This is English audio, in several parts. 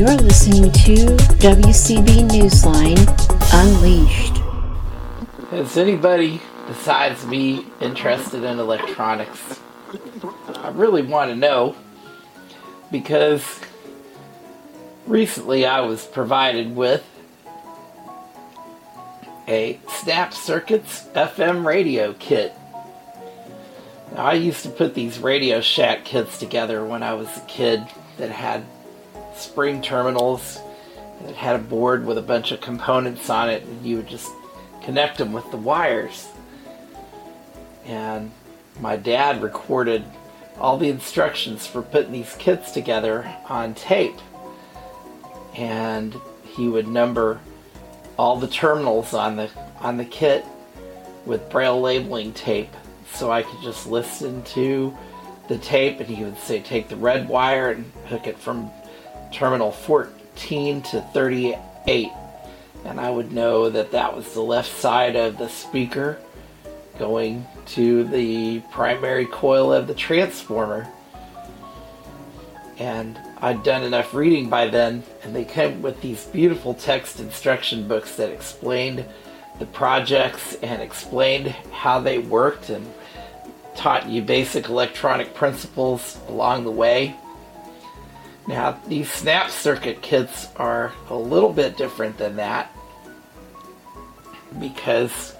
You're listening to WCB Newsline Unleashed. Is anybody besides me interested in electronics? I really want to know because recently I was provided with a Snap Circuits FM radio kit. Now, I used to put these Radio Shack kits together when I was a kid that had spring terminals that had a board with a bunch of components on it and you would just connect them with the wires. And my dad recorded all the instructions for putting these kits together on tape. And he would number all the terminals on the on the kit with braille labeling tape so I could just listen to the tape and he would say take the red wire and hook it from terminal 14 to 38 and I would know that that was the left side of the speaker going to the primary coil of the transformer and I'd done enough reading by then, and they came with these beautiful text instruction books that explained the projects and explained how they worked and taught you basic electronic principles along the way. Now, these snap circuit kits are a little bit different than that because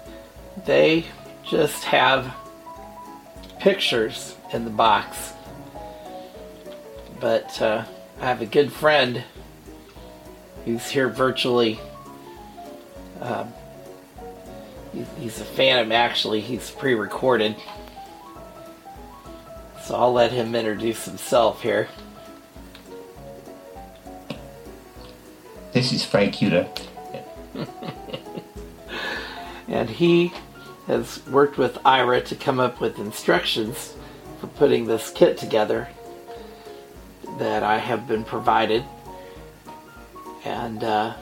they just have pictures in the box but uh, I have a good friend who's here virtually. Um, he's a Phantom, actually. He's pre-recorded, so I'll let him introduce himself here. This is Frank Yuta. and he has worked with Ira to come up with instructions for putting this kit together that I have been provided. And uh,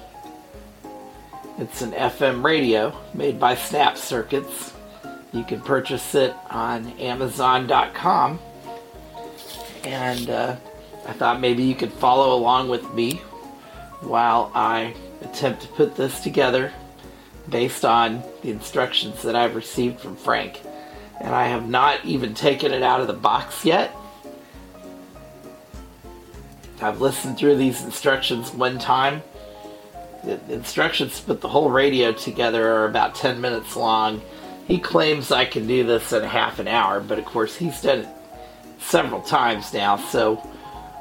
it's an FM radio made by Snap Circuits. You can purchase it on Amazon.com. And uh, I thought maybe you could follow along with me while I attempt to put this together based on the instructions that I've received from Frank. And I have not even taken it out of the box yet. I've listened through these instructions one time. The instructions to put the whole radio together are about 10 minutes long. He claims I can do this in half an hour, but of course he's done it several times now, so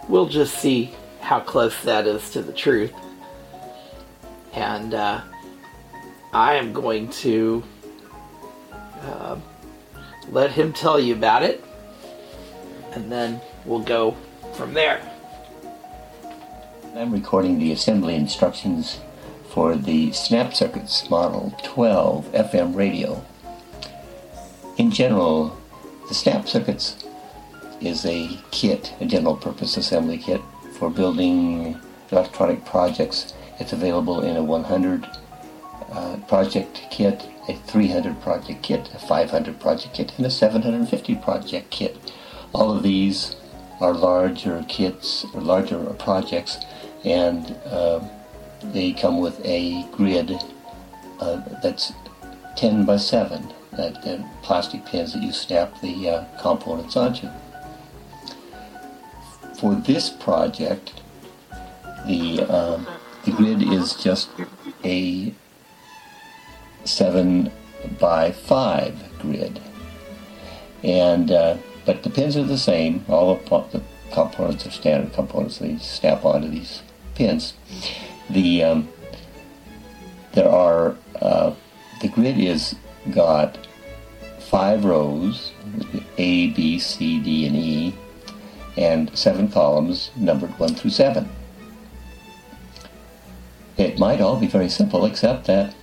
we'll just see how close that is to the truth. And uh, I am going to uh, let him tell you about it, and then we'll go from there. I'm recording the assembly instructions for the Snap Circuits Model 12 FM radio. In general, the Snap Circuits is a kit, a general purpose assembly kit for building electronic projects. It's available in a 100 uh, project kit, a 300 project kit, a 500 project kit, and a 750 project kit. All of these are larger kits or larger projects and uh, they come with a grid uh, that's 10 by 7 that, that, plastic pins that you snap the uh, components onto. For this project, the, um, the grid is just a 7 by 5 grid. And uh, but the pins are the same. All the, the components are standard components. They snap onto these pins. The um, there are uh, the grid is got five rows, A, B, C, D, and E, and seven columns numbered one through seven. It might all be very simple, except that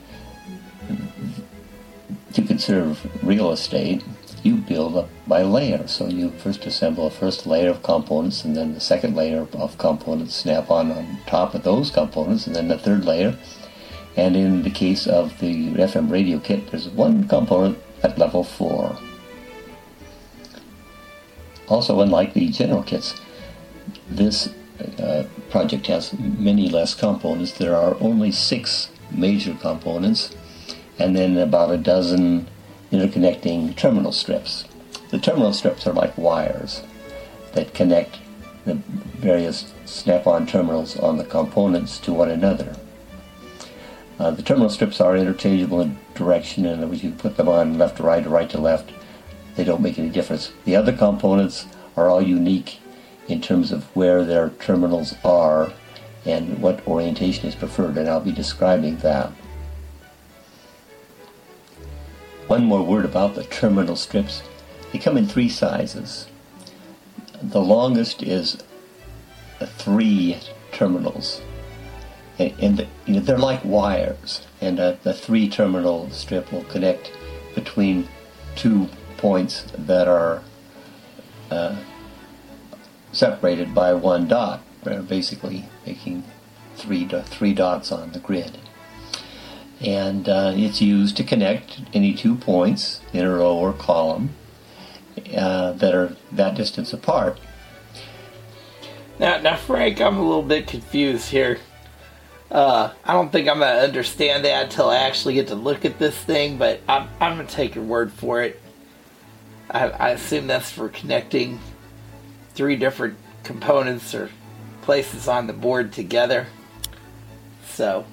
to conserve real estate, you build up by layer. So you first assemble a first layer of components, and then the second layer of components snap on on top of those components, and then the third layer. And in the case of the FM radio kit, there's one component at level 4. Also, unlike the general kits, this uh, project has many less components. There are only six major components, and then about a dozen interconnecting terminal strips. The terminal strips are like wires that connect the various snap-on terminals on the components to one another. Uh, the terminal strips are interchangeable in direction, and you can put them on left to right or right to left. They don't make any difference. The other components are all unique in terms of where their terminals are and what orientation is preferred, and I'll be describing that. One more word about the terminal strips. They come in three sizes. The longest is three terminals, and, and the, you know, they're like wires, and uh, the three terminal strip will connect between two points that are uh, separated by one dot, basically making three, three dots on the grid. And uh, it's used to connect any two points in a row or column uh, that are that distance apart. Now, now, Frank, I'm a little bit confused here. Uh, I don't think I'm gonna understand that until I actually get to look at this thing, but I'm, I'm gonna take your word for it. I, I assume that's for connecting three different components or places on the board together. So,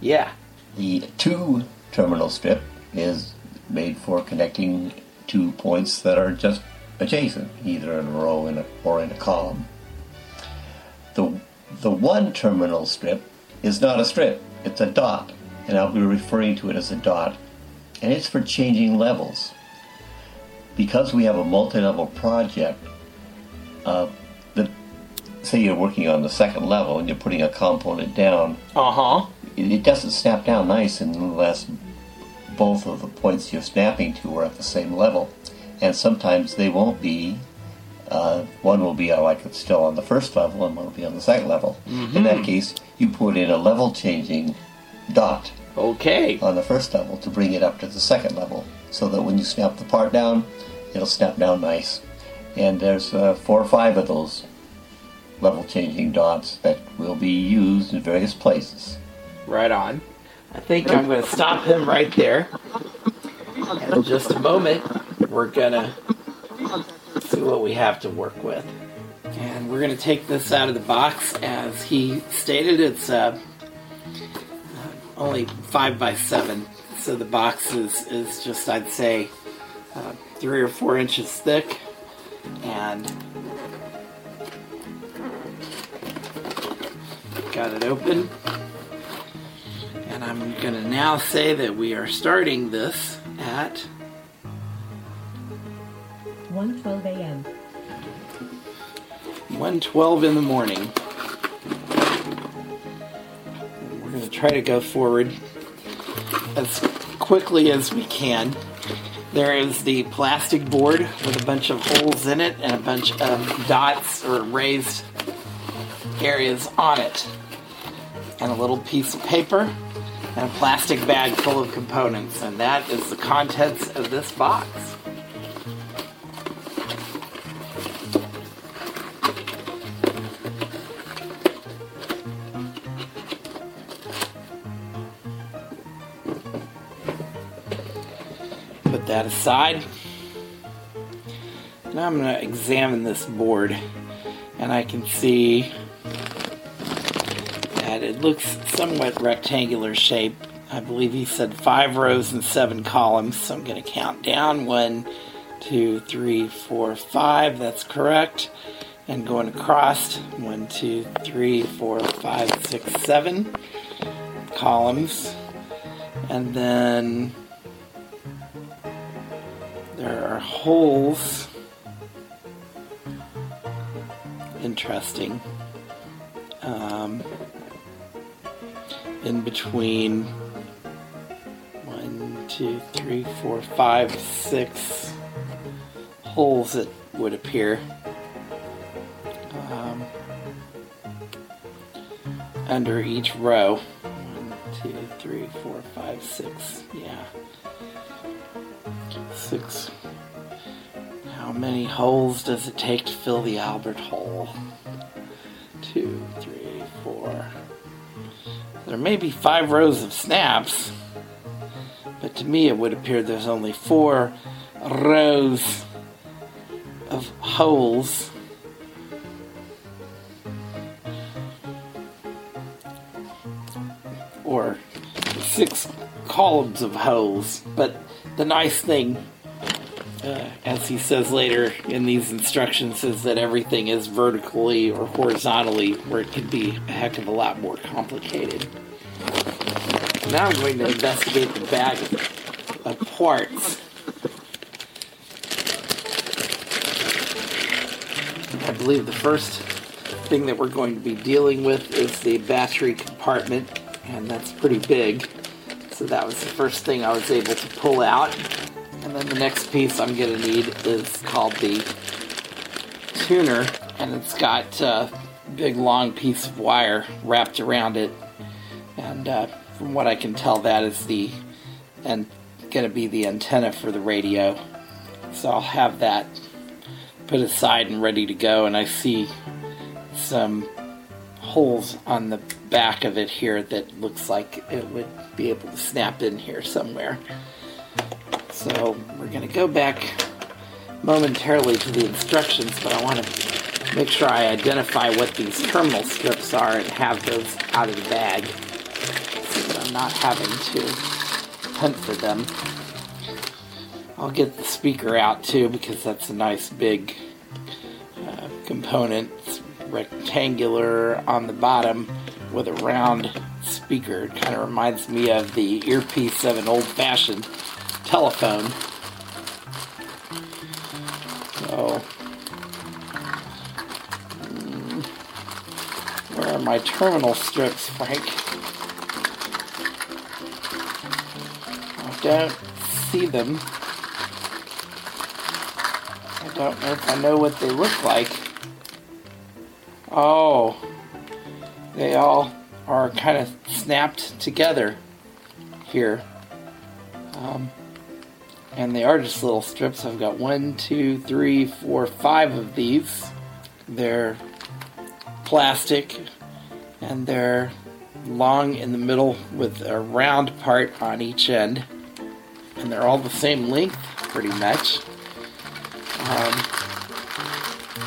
yeah. The two terminal strip is made for connecting two points that are just adjacent, either in a row in a, or in a column. The, the one terminal strip is not a strip, it's a dot, and I'll be referring to it as a dot, and it's for changing levels. Because we have a multi-level project, uh, the, say you're working on the second level and you're putting a component down, Uh huh. it, it doesn't snap down nice unless both of the points you're snapping to are at the same level. And sometimes they won't be. Uh, one will be like it's still on the first level, and one will be on the second level. In that case, you put in a level changing dot Okay. on the first level to bring it up to the second level, so that when you snap the part down, it'll snap down nice. And there's uh, four or five of those level changing dots that will be used in various places. Right on. I think I'm going to stop him right there. In just a moment, we're going to see what we have to work with. And we're going to take this out of the box. As he stated, it's uh, uh, only 5 by 7 So the box is, is just, I'd say, uh, 3 or 4 inches thick. And got it open. And I'm going to now say that we are starting this at 1:12 a.m. 1:12 in the morning. We're going to try to go forward as quickly as we can. There is the plastic board with a bunch of holes in it and a bunch of dots or raised areas on it. And a little piece of paper and a plastic bag full of components. And that is the contents of this box. That aside. Now I'm going to examine this board and I can see that it looks somewhat rectangular shape. I believe he said five rows and seven columns, so I'm going to count down one, two, three, four, five. That's correct. And going across one, two, three, four, five, six, seven columns. And then there are holes. Interesting. Um, in between one, two, three, four, five, six holes, it would appear. Um, under each row. One, two, three, four, five, six. Yeah. Classics. How many holes does it take to fill the Albert Hall? Two, three, four. There may be five rows of snaps, but to me it would appear there's only four rows of holes. Or six columns of holes, but the nice thing as he says later in these instructions, is that everything is vertically or horizontally, where it could be a heck of a lot more complicated. Now I'm going to investigate the bag of parts. I believe the first thing that we're going to be dealing with is the battery compartment, and that's pretty big. So that was the first thing I was able to pull out. And then the next piece I'm to need is called the tuner, and it's got a big long piece of wire wrapped around it. And uh, from what I can tell, that is the and to be the antenna for the radio. So I'll have that put aside and ready to go. And I see some holes on the back of it here that looks like it would be able to snap in here somewhere. So we're going to go back momentarily to the instructions, but I want to make sure I identify what these terminal strips are and have those out of the bag so that I'm not having to hunt for them. I'll get the speaker out too because that's a nice big uh, component. It's rectangular on the bottom with a round speaker. It kind of reminds me of the earpiece of an old fashioned telephone. So, mm, where are my terminal strips, Frank? I don't see them. I don't know if I know what they look like. Oh, they all are kind of snapped together here. Um, and they are just little strips. I've got one, two, three, four, five of these. They're plastic and they're long in the middle with a round part on each end. And they're all the same length, pretty much. Um,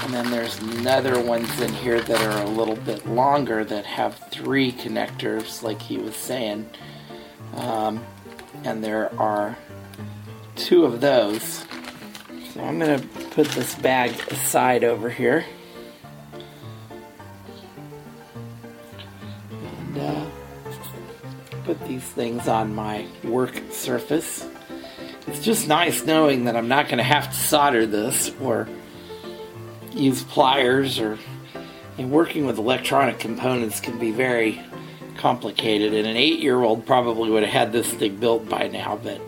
and then there's another ones in here that are a little bit longer that have three connectors, like he was saying. Um, and there are two of those. So I'm going to put this bag aside over here. And uh, put these things on my work surface. It's just nice knowing that I'm not going to have to solder this or use pliers or and working with electronic components can be very complicated and an eight year old probably would have had this thing built by now but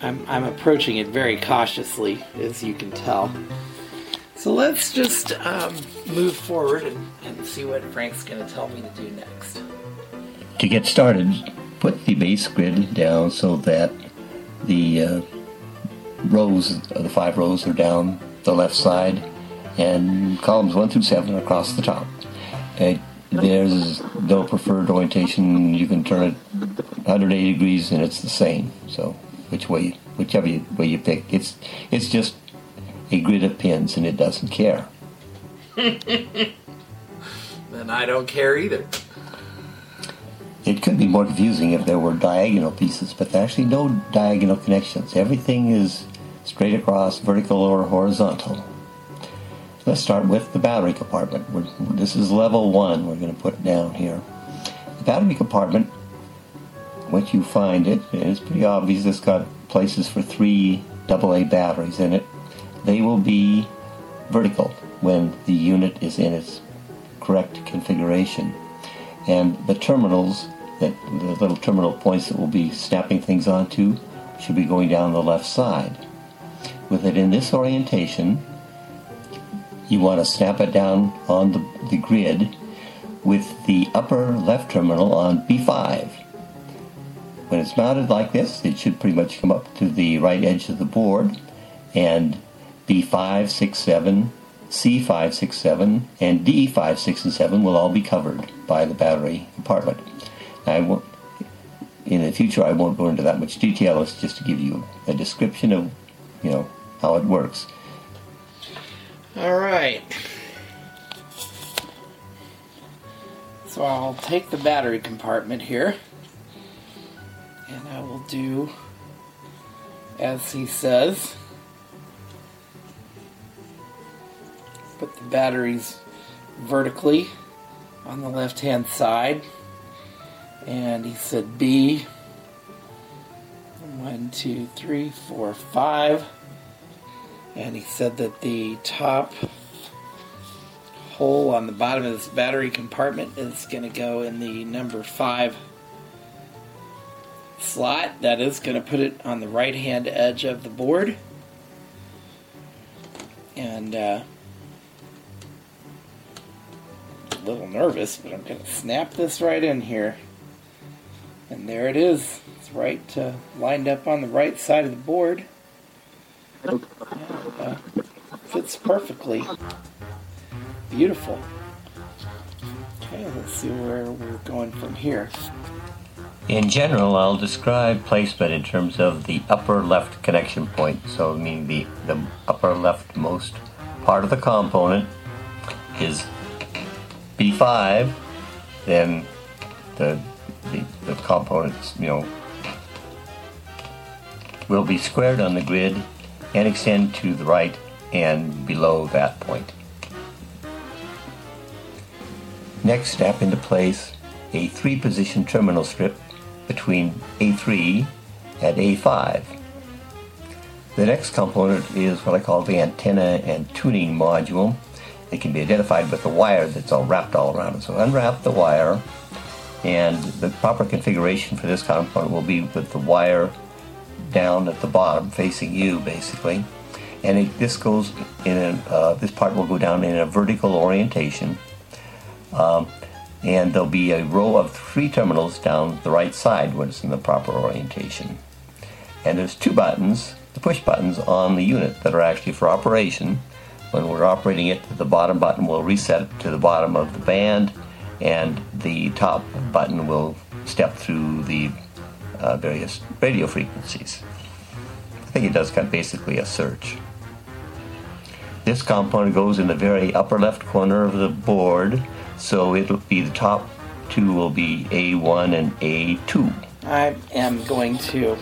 I'm, I'm approaching it very cautiously as you can tell so let's just um, move forward and, and see what frank's going to tell me to do next To get started, put the base grid down so that the uh, rows, uh, the five rows are down the left side, and columns one through seven are across the top. Uh, there's no preferred orientation. You can turn it 180 degrees, and it's the same. So, which way, whichever you, way you pick, it's it's just a grid of pins, and it doesn't care. then i don't care either It could be more confusing if there were diagonal pieces, but there are actually no diagonal connections. Everything is straight across, vertical or horizontal. Let's start with the battery compartment. We're, this is level one. We're going to put down here. The battery compartment, you find it, it's pretty obvious it's got places for three AA batteries in it. They will be vertical when the unit is in its correct configuration. And the terminals, that the little terminal points that we'll be snapping things onto, should be going down the left side. With it in this orientation, you want to snap it down on the, the grid with the upper left terminal on B5. When it's mounted like this, it should pretty much come up to the right edge of the board, and B5, 6, 7 C567 and D5, 6, and 7 will all be covered by the battery compartment. I won't, in the future, I won't go into that much detail. It's just to give you a description of, you know, how it works. All right. So I'll take the battery compartment here and I will do as he says. Put the batteries vertically on the left hand side. And he said B. One, two, three, four, five. And he said that the top hole on the bottom of this battery compartment is going to go in the number 5 slot. That is going to put it on the right hand edge of the board. And uh, a little nervous, but I'm going to snap this right in here. And there it is. It's right uh, lined up on the right side of the board. And, uh, fits perfectly. Beautiful. Okay, let's see where we're going from here. In general, I'll describe placement in terms of the upper left connection point. So, I mean, the, the upper leftmost part of the component is B5, then the, the, the components, you know, will be squared on the grid and extend to the right and below that point. Next, snap into place a three position terminal strip between A3 and A5. The next component is what I call the antenna and tuning module. It can be identified with the wire that's all wrapped all around it. So unwrap the wire, and the proper configuration for this component will be with the wire down at the bottom, facing you, basically. And it, this goes in a, uh, this part will go down in a vertical orientation. Um, and there'll be a row of three terminals down the right side when it's in the proper orientation. And there's two buttons, the push buttons on the unit that are actually for operation. When we're operating it, the bottom button will reset to the bottom of the band, and the top button will step through the uh, various radio frequencies. I think it does kind of basically a search. This component goes in the very upper left corner of the board so it'll be the top two will be A1 and A2. I am going to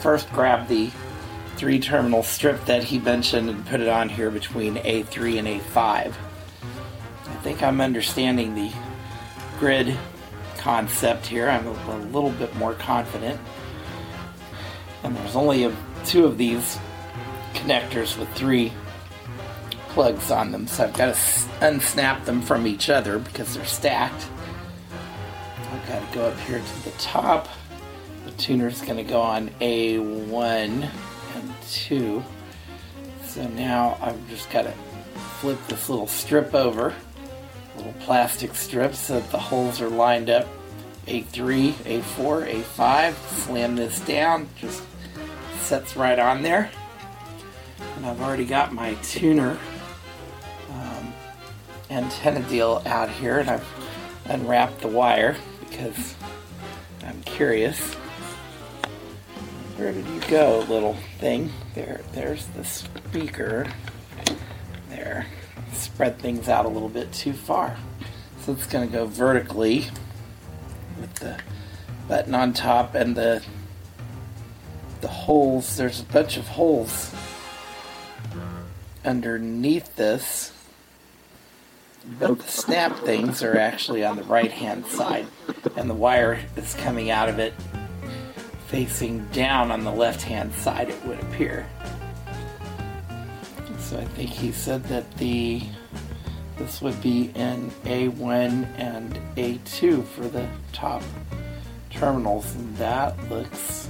first grab the three terminal strip that he mentioned and put it on here between A3 and A5. I think I'm understanding the grid concept here. I'm a, a little bit more confident. And there's only a, two of these connectors with three plugs on them, so I've got to unsnap them from each other because they're stacked. I've got to go up here to the top. The tuner's going to go on A1 and 2. So now I've just got to flip this little strip over, little plastic strip, so that the holes are lined up. A3, A4, A5. Slam this down, just sets right on there. And I've already got my tuner antenna deal out here and I've unwrapped the wire because I'm curious. Where did you go, little thing? There, there's the speaker. There. Spread things out a little bit too far. So it's going to go vertically with the button on top and the the holes. There's a bunch of holes underneath this but the snap things are actually on the right hand side, and the wire is coming out of it facing down on the left hand side, it would appear. So I think he said that the this would be in A1 and A2 for the top terminals, and that looks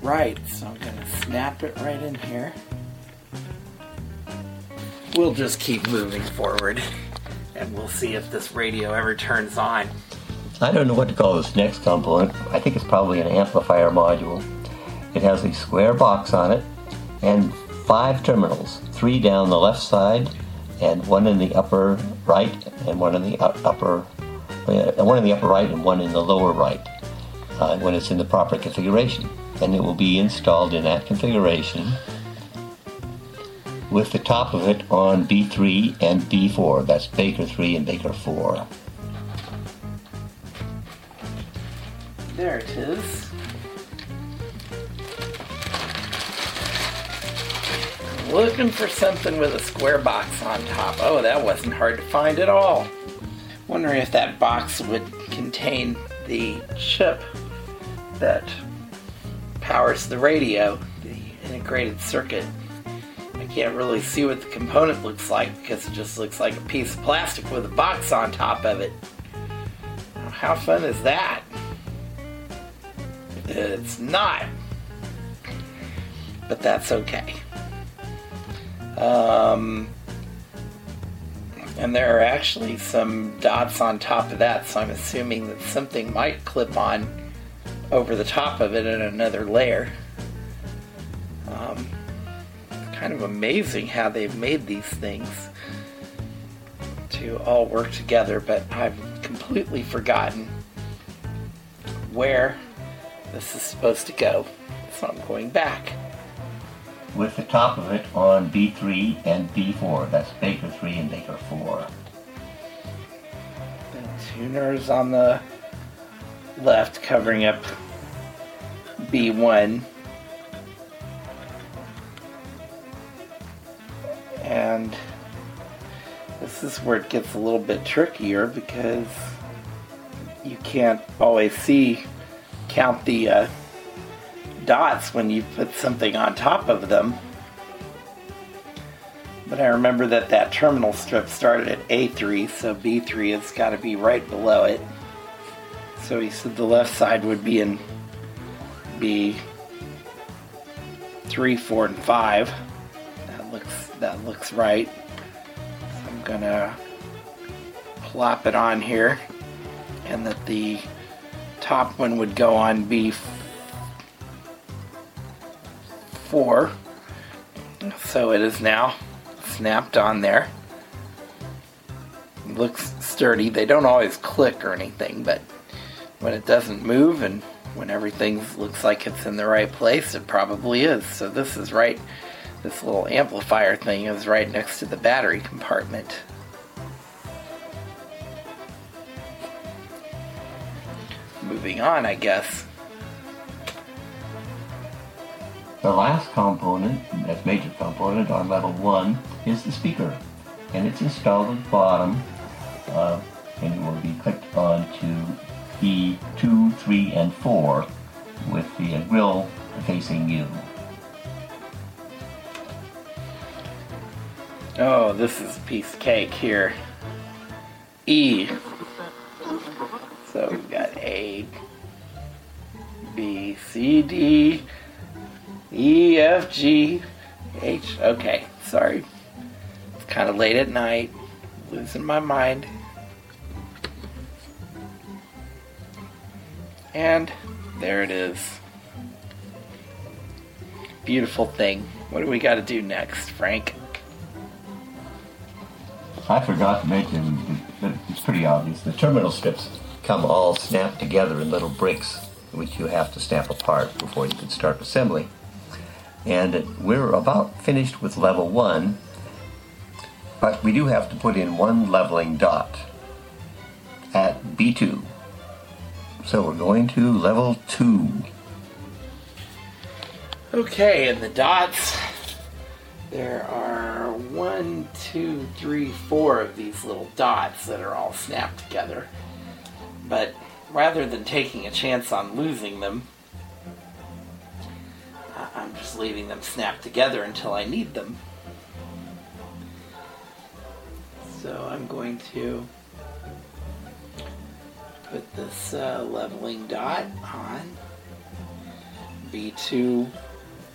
right. So I'm going to snap it right in here we'll just keep moving forward and we'll see if this radio ever turns on. I don't know what to call this next component. I think it's probably an amplifier module. It has a square box on it, and five terminals, three down the left side, and one in the upper right, and one in the upper, uh, one in the upper right, and one in the lower right, uh, when it's in the proper configuration. And it will be installed in that configuration with the top of it on B3 and B4. That's Baker 3 and Baker 4. There it is. Looking for something with a square box on top. Oh, that wasn't hard to find at all. Wondering if that box would contain the chip that powers the radio, the integrated circuit. I can't really see what the component looks like because it just looks like a piece of plastic with a box on top of it. How fun is that? It's not. But that's okay. Um, and there are actually some dots on top of that, so I'm assuming that something might clip on over the top of it in another layer. Um, kind of amazing how they've made these things to all work together, but I've completely forgotten where this is supposed to go. So I'm going back. With the top of it on B3 and B4. That's Baker 3 and Baker 4. The tuner's on the left covering up B1. And this is where it gets a little bit trickier because you can't always see count the uh, dots when you put something on top of them. But I remember that that terminal strip started at A3, so B3 has got to be right below it. So he said the left side would be in B3, 4, and 5. That looks that looks right. I'm gonna plop it on here, and that the top one would go on B4. So it is now snapped on there. looks sturdy. They don't always click or anything, but when it doesn't move and when everything looks like it's in the right place, it probably is. So this is right, this little amplifier thing is right next to the battery compartment. moving on, I guess. The last component, that major component on level 1, is the speaker. And it's installed at the bottom, uh, and it will be clicked on to E2, 3, and 4 with the grill facing you. Oh, this is a piece of cake here. E so we've got A, B, C, D, E, F, G, H. Okay, sorry. It's kind of late at night. Losing my mind. And there it is. Beautiful thing. What do we got to do next, Frank? I forgot to mention, it's pretty obvious, the terminal strips come all snapped together in little bricks, which you have to snap apart before you can start assembly. And we're about finished with level one, but we do have to put in one leveling dot at B2. So we're going to level two. Okay, and the dots, there are one, two, three, four of these little dots that are all snapped together. But rather than taking a chance on losing them, I'm just leaving them snapped together until I need them. So I'm going to put this uh, leveling dot on. B2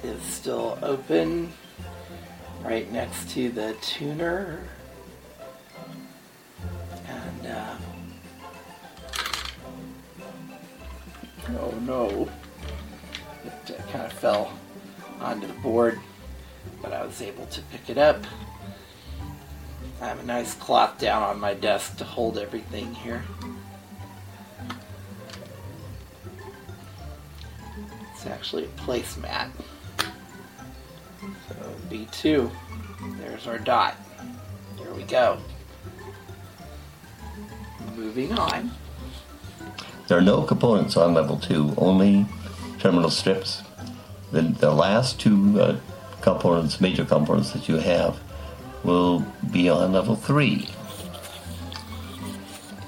is still open right next to the tuner. And uh, Oh no. It uh, kind of fell onto the board. but I was able to pick it up. I have a nice cloth down on my desk to hold everything here. It's actually a placemat. So B2, there's our dot. There we go. Moving on. There are no components on level 2, only terminal strips. The, the last two uh, components, major components that you have, will be on level 3.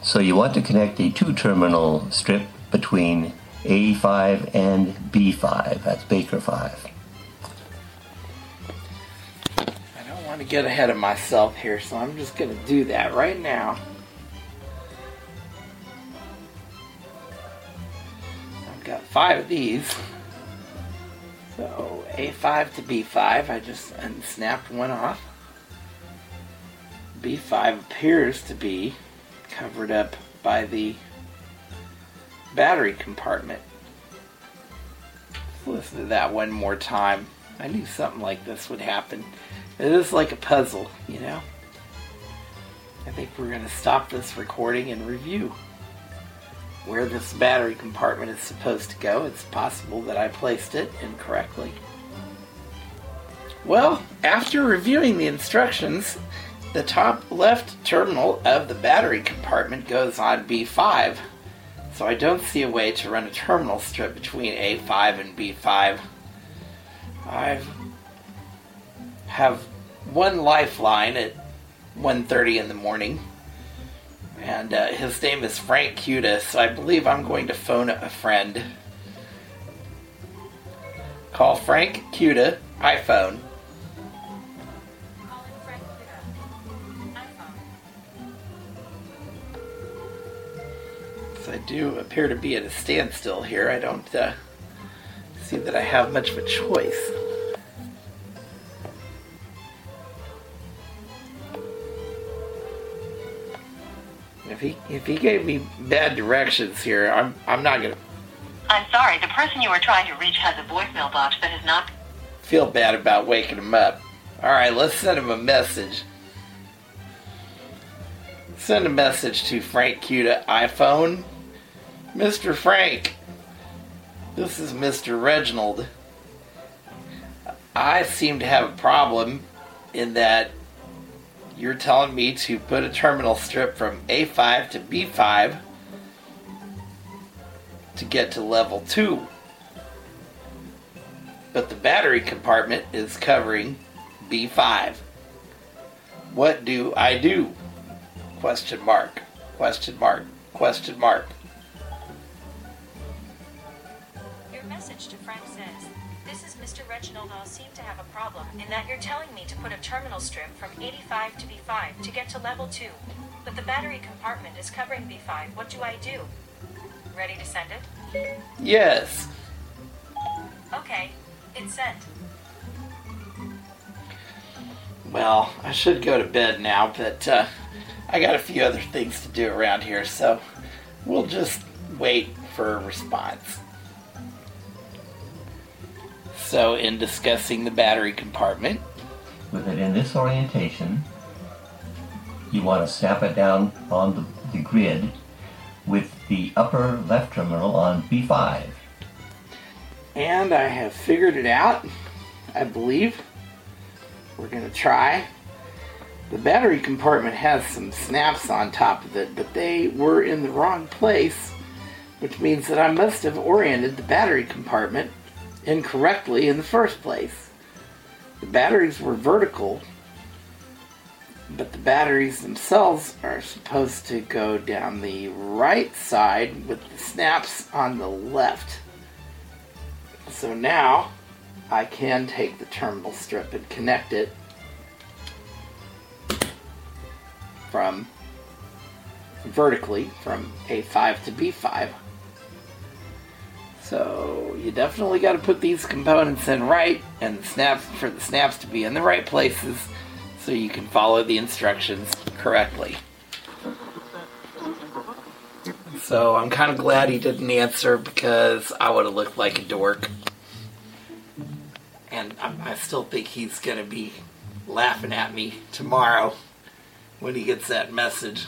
So you want to connect a two terminal strip between A5 and B5. That's Baker 5. To get ahead of myself here, so I'm just going to do that right now. I've got five of these. So A5 to B5, I just snapped one off. B5 appears to be covered up by the battery compartment. Let's listen to that one more time. I knew something like this would happen. It is like a puzzle, you know? I think we're going to stop this recording and review where this battery compartment is supposed to go. It's possible that I placed it incorrectly. Well, after reviewing the instructions, the top left terminal of the battery compartment goes on B5, so I don't see a way to run a terminal strip between A5 and B5. I have one lifeline at 1.30 in the morning, and uh, his name is Frank Cutis, so I believe I'm going to phone a friend. Call Frank Cuda, iPhone. So I do appear to be at a standstill here. I don't uh, see that I have much of a choice. If he gave me bad directions here, I'm I'm not gonna I'm sorry, the person you were trying to reach has a voicemail box that has not. feel bad about waking him up. All right, let's send him a message. Send a message to Frank Cuda iPhone. Mr. Frank, this is Mr. Reginald. I seem to have a problem in that you're telling me to put a terminal strip from A5 to B5 to get to level 2. But the battery compartment is covering B5. What do I do? Question mark. Question mark. Question mark. Reginald. I seem to have a problem in that you're telling me to put a terminal strip from 85 to B5 to get to level 2. But the battery compartment is covering B5. What do I do? Ready to send it? Yes. Okay, it's sent. Well, I should go to bed now, but uh, I got a few other things to do around here, so we'll just wait for a response. So, in discussing the battery compartment, With it in this orientation, you want to snap it down on the, the grid with the upper left terminal on B5. and I have figured it out, I believe. We're going to try. The battery compartment has some snaps on top of it, but they were in the wrong place, which means that I must have oriented the battery compartment incorrectly in the first place. The batteries were vertical, but the batteries themselves are supposed to go down the right side with the snaps on the left. So now I can take the terminal strip and connect it from vertically from A5 to B5. So you definitely got to put these components in right and snaps for the snaps to be in the right places so you can follow the instructions correctly. So I'm kind of glad he didn't answer because I would have looked like a dork. And I, I I still think he's going to be laughing at me tomorrow when he gets that message.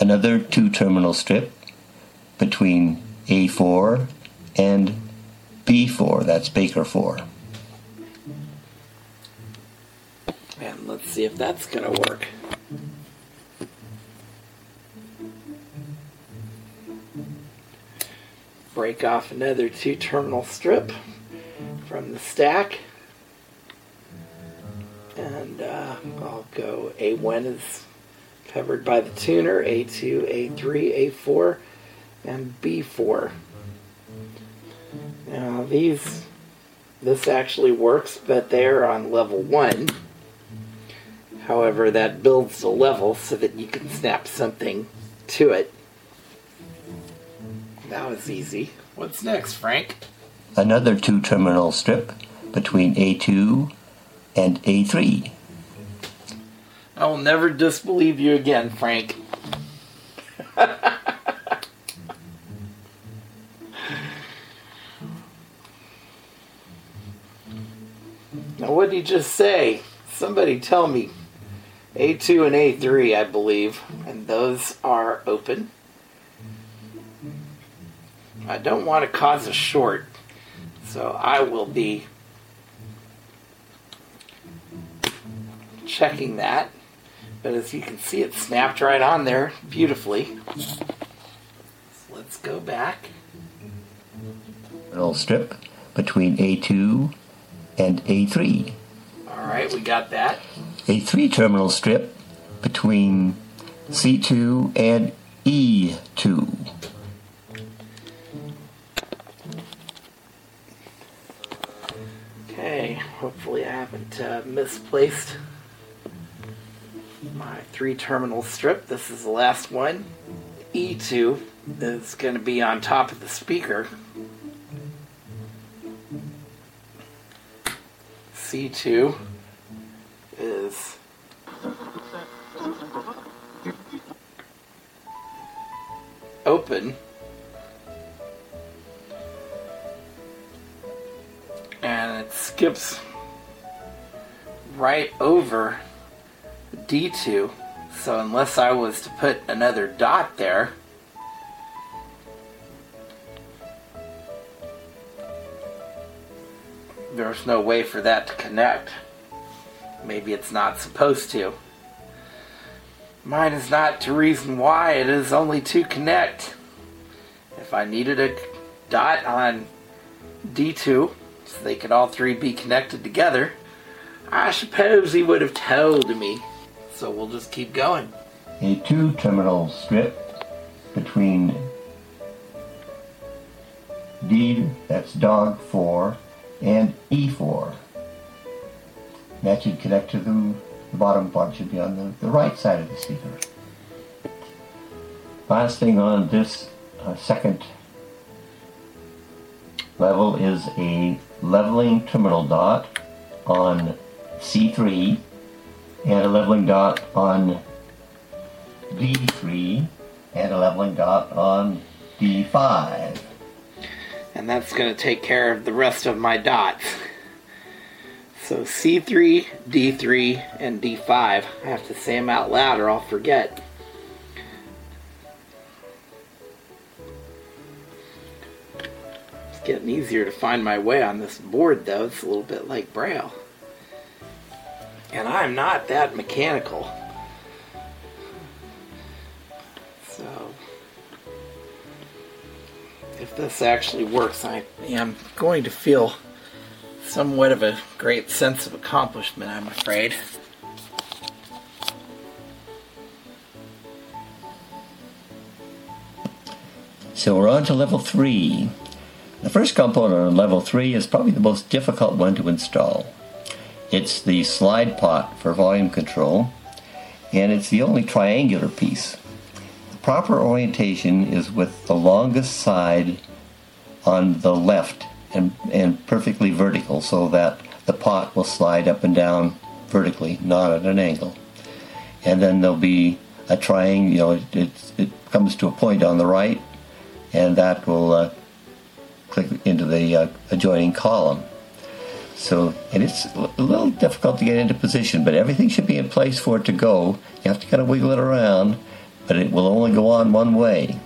Another two terminal strip between A4 and B4, that's Baker 4. And let's see if that's going to work. Break off another two terminal strip from the stack. And uh, I'll go A1 is covered by the tuner, A2, A3, A4, and B4. Now these, this actually works, but they're on level 1. However, that builds the level so that you can snap something to it. That was easy. What's next, Frank? Another two terminal strip between A2 and A3. I will never disbelieve you again, Frank. Just say? Somebody tell me. A2 and A3, I believe, and those are open. I don't want to cause a short, so I will be checking that. But as you can see, it snapped right on there beautifully. So let's go back. Terminal strip between A2 and A3. All right, we got that. A three terminal strip between C2 and E E2. Okay, hopefully I haven't uh, misplaced my three terminal strip. This is the last one. E2 is going to be on top of the speaker. C2 is open. And it skips right over D2. So unless I was to put another dot there, there's no way for that to connect. Maybe it's not supposed to. Mine is not to reason why, it is only to connect. If I needed a dot on D2, so they could all three be connected together, I suppose he would have told me. So we'll just keep going. A two terminal strip between D, that's dog 4, and E4. That should connect to the, the bottom part, should be on the, the right side of the speaker. Last thing on this uh, second level is a leveling terminal dot on C3 and a leveling dot on D3 and a leveling dot on D5. And that's going to take care of the rest of my dots. So C3, D3, and D5. I have to say them out loud or I'll forget. It's getting easier to find my way on this board though. It's a little bit like Braille. And I'm not that mechanical. So, if this actually works, I am going to feel somewhat of a great sense of accomplishment, I'm afraid. So we're on to level 3. The first component on level 3 is probably the most difficult one to install. It's the slide pot for volume control, and it's the only triangular piece. The proper orientation is with the longest side on the left and, and perfectly vertical so that the pot will slide up and down vertically, not at an angle. And then there'll be a triangle, you know, it, it, it comes to a point on the right, and that will uh, click into the uh, adjoining column. So, and it's a little difficult to get into position, but everything should be in place for it to go. You have to kind of wiggle it around, but it will only go on one way.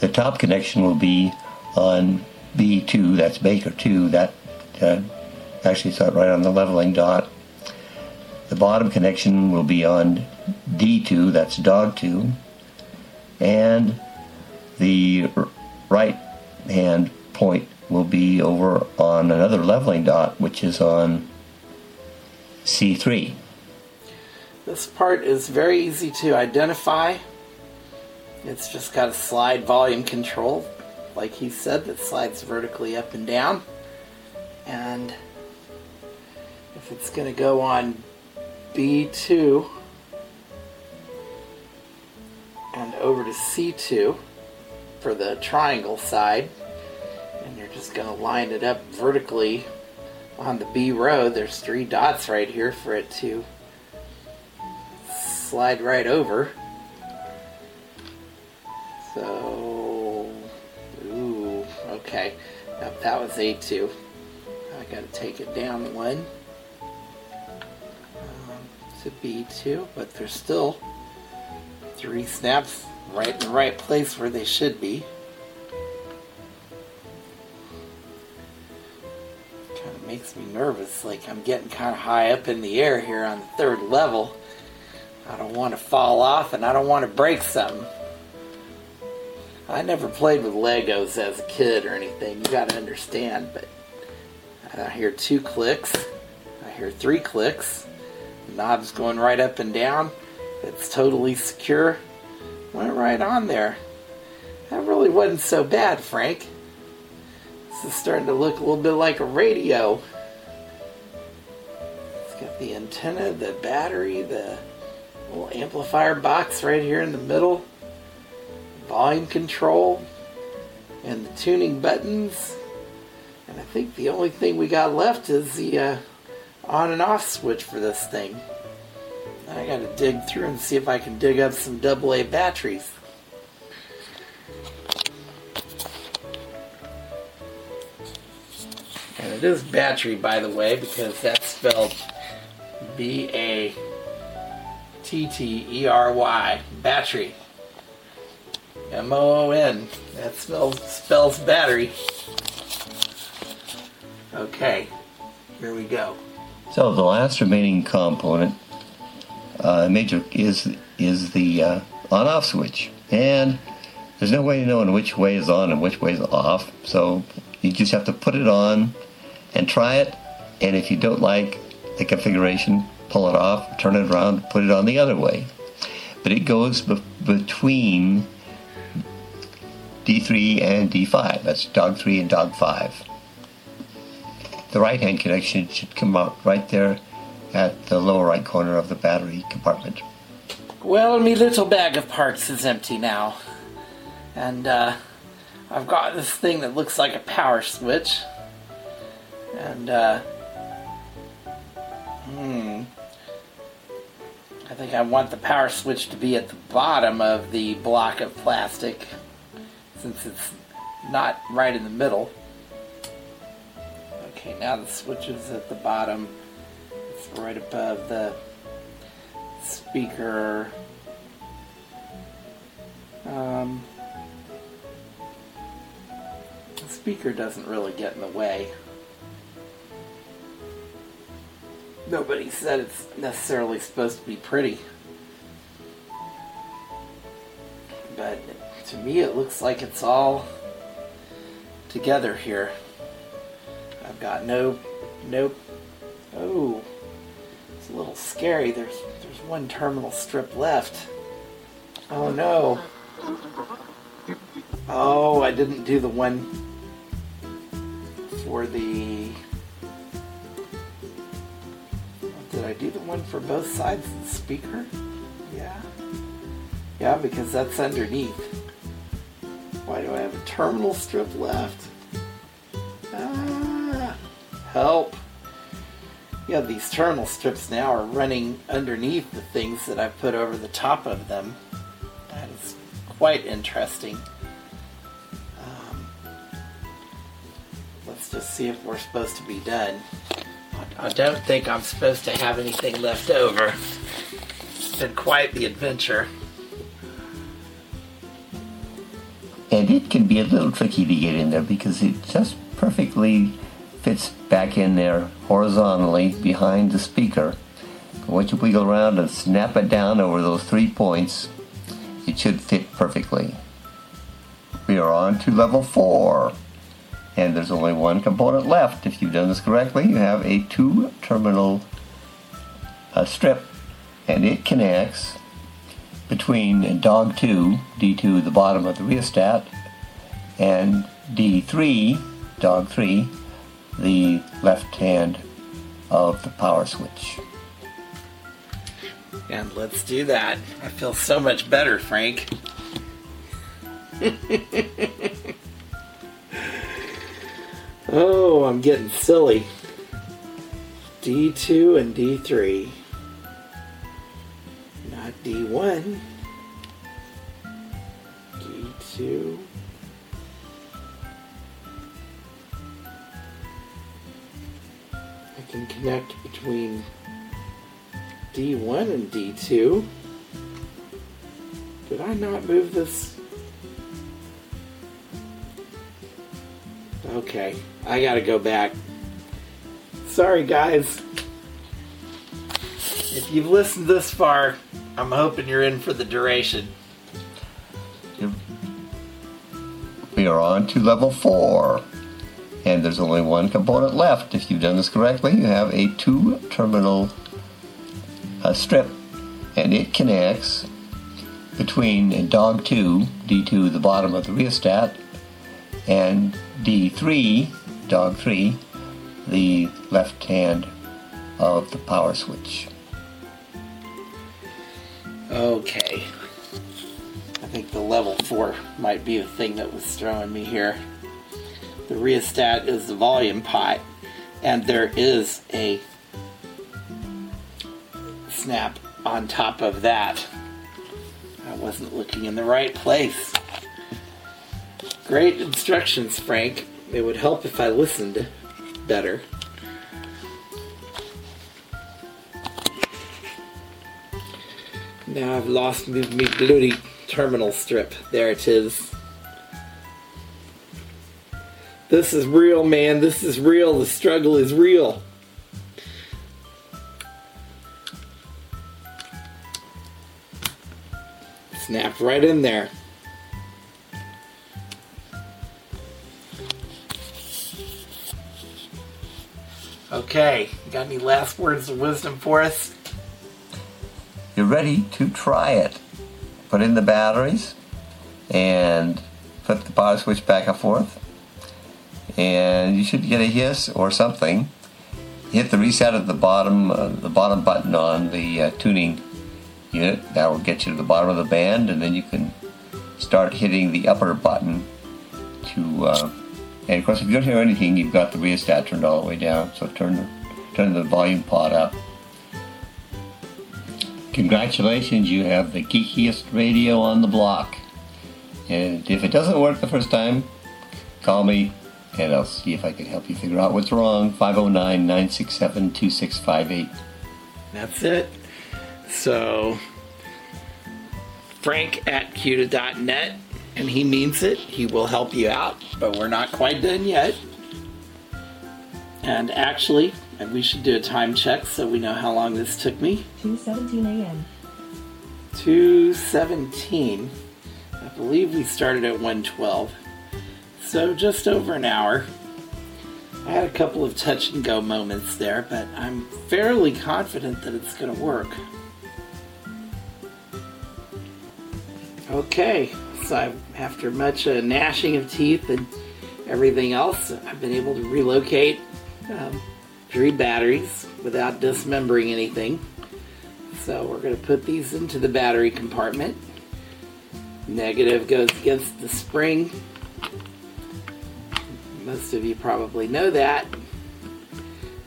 The top connection will be on B2, that's Baker 2, that uh, actually it's right on the leveling dot. The bottom connection will be on D2, that's dog 2, and the right hand point will be over on another leveling dot, which is on C3. This part is very easy to identify. It's just got a slide volume control, like he said, that slides vertically up and down. And if it's going to go on B2 and over to C2 for the triangle side, and you're just going to line it up vertically on the B row. There's three dots right here for it to slide right over. So, okay. Now that was A2. I gotta take it down one um, to B2, but there's still three snaps right in the right place where they should be. Kind of makes me nervous, like I'm getting kind of high up in the air here on the third level. I don't want to fall off and I don't want to break something. I never played with Legos as a kid or anything, you gotta understand, but I hear two clicks, I hear three clicks, the knob's going right up and down, it's totally secure, went right on there. That really wasn't so bad, Frank. This is starting to look a little bit like a radio. It's got the antenna, the battery, the little amplifier box right here in the middle, volume control, and the tuning buttons. And I think the only thing we got left is the uh, on and off switch for this thing. I gotta dig through and see if I can dig up some AA batteries. And it is battery, by the way, because that's spelled B A T T E R Y. Battery. M O O N. That spells, spells battery. Okay, here we go. So the last remaining component uh, major is is the uh, on-off switch, and there's no way of knowing which way is on and which way is off. So you just have to put it on and try it, and if you don't like the configuration, pull it off, turn it around, put it on the other way. But it goes be- between D3 and D5. That's dog 3 and dog 5. The right hand connection should come out right there at the lower right corner of the battery compartment. Well, me little bag of parts is empty now. And uh, I've got this thing that looks like a power switch. And, uh, hmm. I think I want the power switch to be at the bottom of the block of plastic since it's not right in the middle. Okay, now the switch is at the bottom. It's right above the speaker. Um, the speaker doesn't really get in the way. Nobody said it's necessarily supposed to be pretty. But to me, it looks like it's all together here. I've got no, nope. Oh, it's a little scary. There's there's one terminal strip left. Oh no. Oh, I didn't do the one for the. Did I do the one for both sides of the speaker? Yeah. Yeah, because that's underneath. Why do I have a terminal strip left? Ah, help. Yeah, these terminal strips now are running underneath the things that I've put over the top of them. That is quite interesting. Um, let's just see if we're supposed to be done. I don't think I'm supposed to have anything left over. It's been quite the adventure. And it can be a little tricky to get in there because it just perfectly fits back in there horizontally behind the speaker. Once you wiggle around and snap it down over those three points, it should fit perfectly. We are on to level four. And there's only one component left. If you've done this correctly, you have a two terminal uh, strip and it connects between dog 2, D2, the bottom of the rheostat, and D3, dog 3, the left hand of the power switch. And let's do that. I feel so much better, Frank. oh, I'm getting silly. D2 and D3. Not D1. D2. I can connect between D1 and D2. Did I not move this? Okay, I gotta go back. Sorry, guys. If you've listened this far, I'm hoping you're in for the duration. We are on to level four. And there's only one component left. If you've done this correctly, you have a two terminal uh, strip and it connects between dog 2, D2, the bottom of the rheostat, and D3, dog 3, the left hand of the power switch. Okay. I think the level 4 might be the thing that was throwing me here. The rheostat is the volume pot, and there is a snap on top of that. I wasn't looking in the right place. Great instructions, Frank. It would help if I listened better. Now I've lost me, me bloody terminal strip. There it is. This is real, man. This is real. The struggle is real. Snapped right in there. Okay, got any last words of wisdom for us? You're ready to try it. Put in the batteries and put the power switch back and forth. And you should get a hiss or something. Hit the reset at the bottom, uh, the bottom button on the uh, tuning unit. That will get you to the bottom of the band, and then you can start hitting the upper button to. Uh, and of course, if you don't hear anything, you've got the rheostat turned all the way down. So turn turn the volume pot up. Congratulations, you have the geekiest radio on the block. And if it doesn't work the first time, call me and I'll see if I can help you figure out what's wrong. 509 967 2658. That's it. So, Frank at CUDA.net, and he means it. He will help you out, but we're not quite done yet. And actually, we should do a time check so we know how long this took me. 2:17 a.m. 217. I believe we started at 112. So just over an hour. I had a couple of touch and go moments there, but I'm fairly confident that it's going to work. Okay, so I've, after much uh, gnashing of teeth and everything else, I've been able to relocate um, three batteries without dismembering anything. So we're going to put these into the battery compartment. Negative goes against the spring. Most of you probably know that.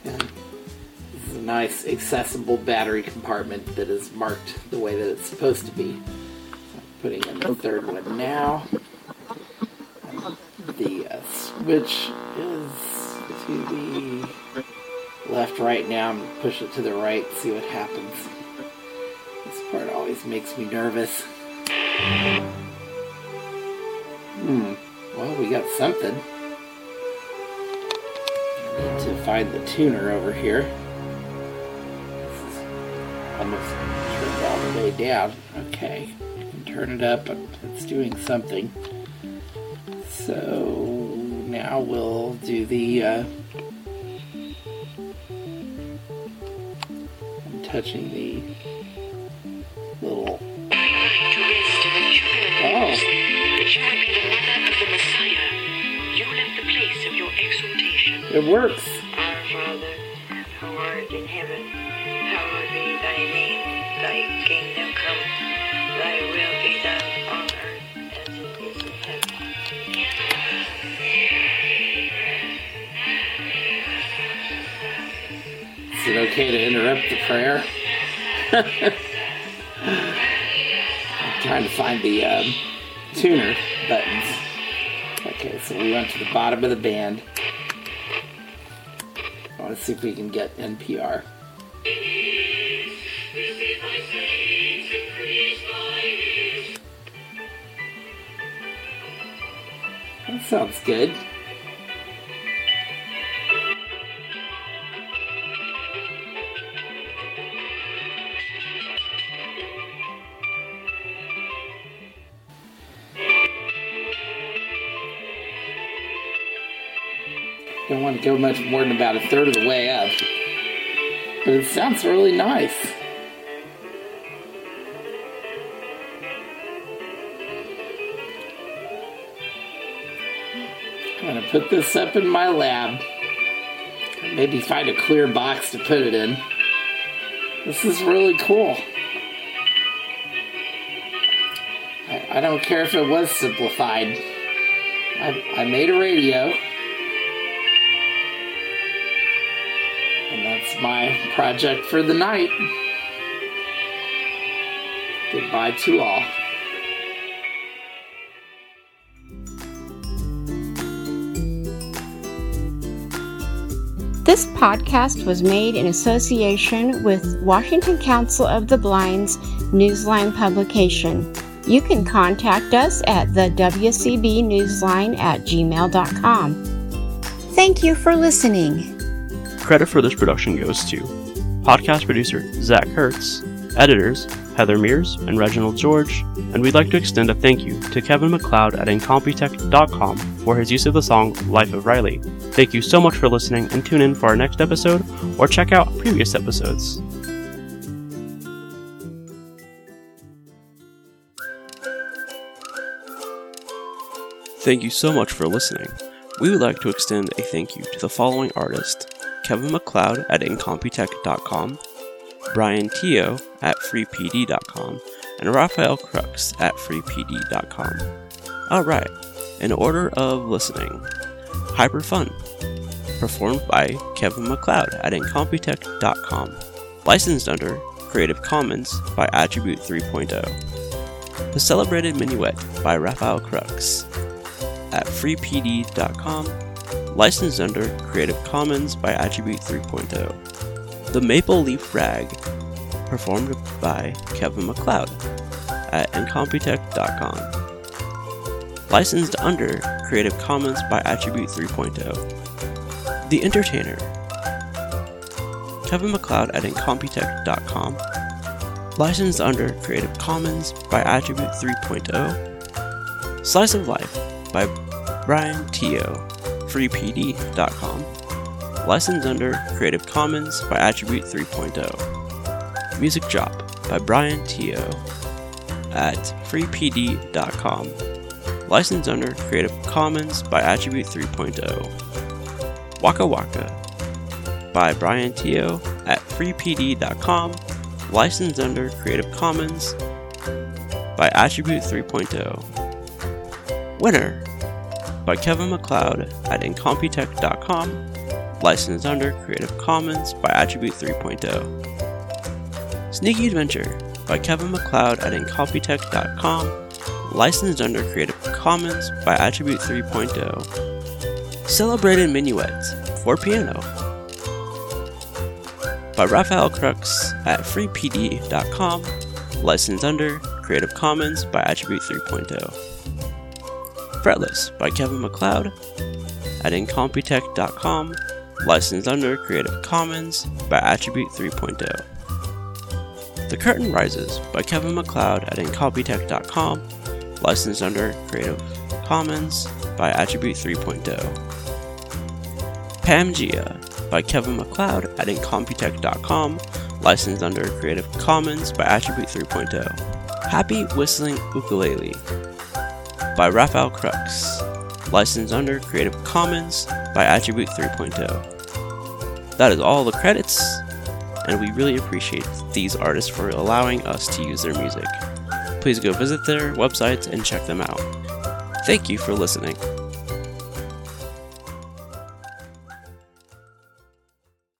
And this is a nice accessible battery compartment that is marked the way that it's supposed to be. So putting in the third one now. The uh, switch is to the left right now and push it to the right, see what happens. This part always makes me nervous. Hmm, well, we got something. I need to find the tuner over here. This is almost turned all the way down. Okay, turn it up, it's doing something. So now we'll do the. Uh, place of your exaltation. it works. It okay to interrupt the prayer? I'm trying to find the um, tuner buttons. Okay, so we went to the bottom of the band. I want to see if we can get NPR. That sounds good. Go much more than about a third of the way up. But it sounds really nice. I'm to put this up in my lab. Maybe find a clear box to put it in. This is really cool. I, I don't care if it was simplified. I, I made a radio. My project for the night. Goodbye to all. This podcast was made in association with Washington Council of the Blind's Newsline publication. You can contact us at the WCB Newsline at gmail.com. Thank you for listening. Credit for this production goes to podcast producer Zach Hertz, editors Heather Mears and Reginald George, and we'd like to extend a thank you to Kevin MacLeod at Incompetech.com for his use of the song Life of Riley. Thank you so much for listening and tune in for our next episode or check out previous episodes. Thank you so much for listening. We would like to extend a thank you to the following artist Kevin MacLeod at Incompetech.com, Bryan Teoh at FreePD.com, and Rafael Krux at FreePD.com. Alright, in order of listening Hyper Fun, performed by Kevin MacLeod at Incompetech.com, licensed under Creative Commons by Attribute 3.0. The Celebrated Minuet by Rafael Krux at freepd.com, licensed under Creative Commons by Attribute 3.0. The Maple Leaf Rag, performed by Kevin MacLeod at incompetech.com, licensed under Creative Commons by Attribute 3.0. The Entertainer, Kevin MacLeod at incompetech.com, licensed under Creative Commons by Attribute 3.0. Slice of Life by Bryan Teoh, freepd.com, licensed under Creative Commons by Attribute 3.0. Music Drop by Bryan Teoh at freepd.com, licensed under Creative Commons by Attribute 3.0. Waka Waka by Bryan Teoh at freepd.com, licensed under Creative Commons by Attribute 3.0. Winner by Kevin MacLeod at Incompetech.com, licensed under Creative Commons by Attribute 3.0. Sneaky Adventure by Kevin MacLeod at Incompetech.com, licensed under Creative Commons by Attribute 3.0. Celebrated Minuet, for piano. By Rafael Krux at freepd.com, licensed under Creative Commons by Attribute 3.0. Fretless by Kevin MacLeod at incompetech.com, licensed under Creative Commons by Attribute 3.0. The Curtain Rises by Kevin MacLeod at incompetech.com, licensed under Creative Commons by Attribute 3.0. Pamgaea by Kevin MacLeod at incompetech.com, licensed under Creative Commons by Attribute 3.0. Happy Whistling Ukulele by Rafael Krux, licensed under Creative Commons by Attribute 3.0. That is all the credits, and we really appreciate these artists for allowing us to use their music. Please go visit their websites and check them out. Thank you for listening.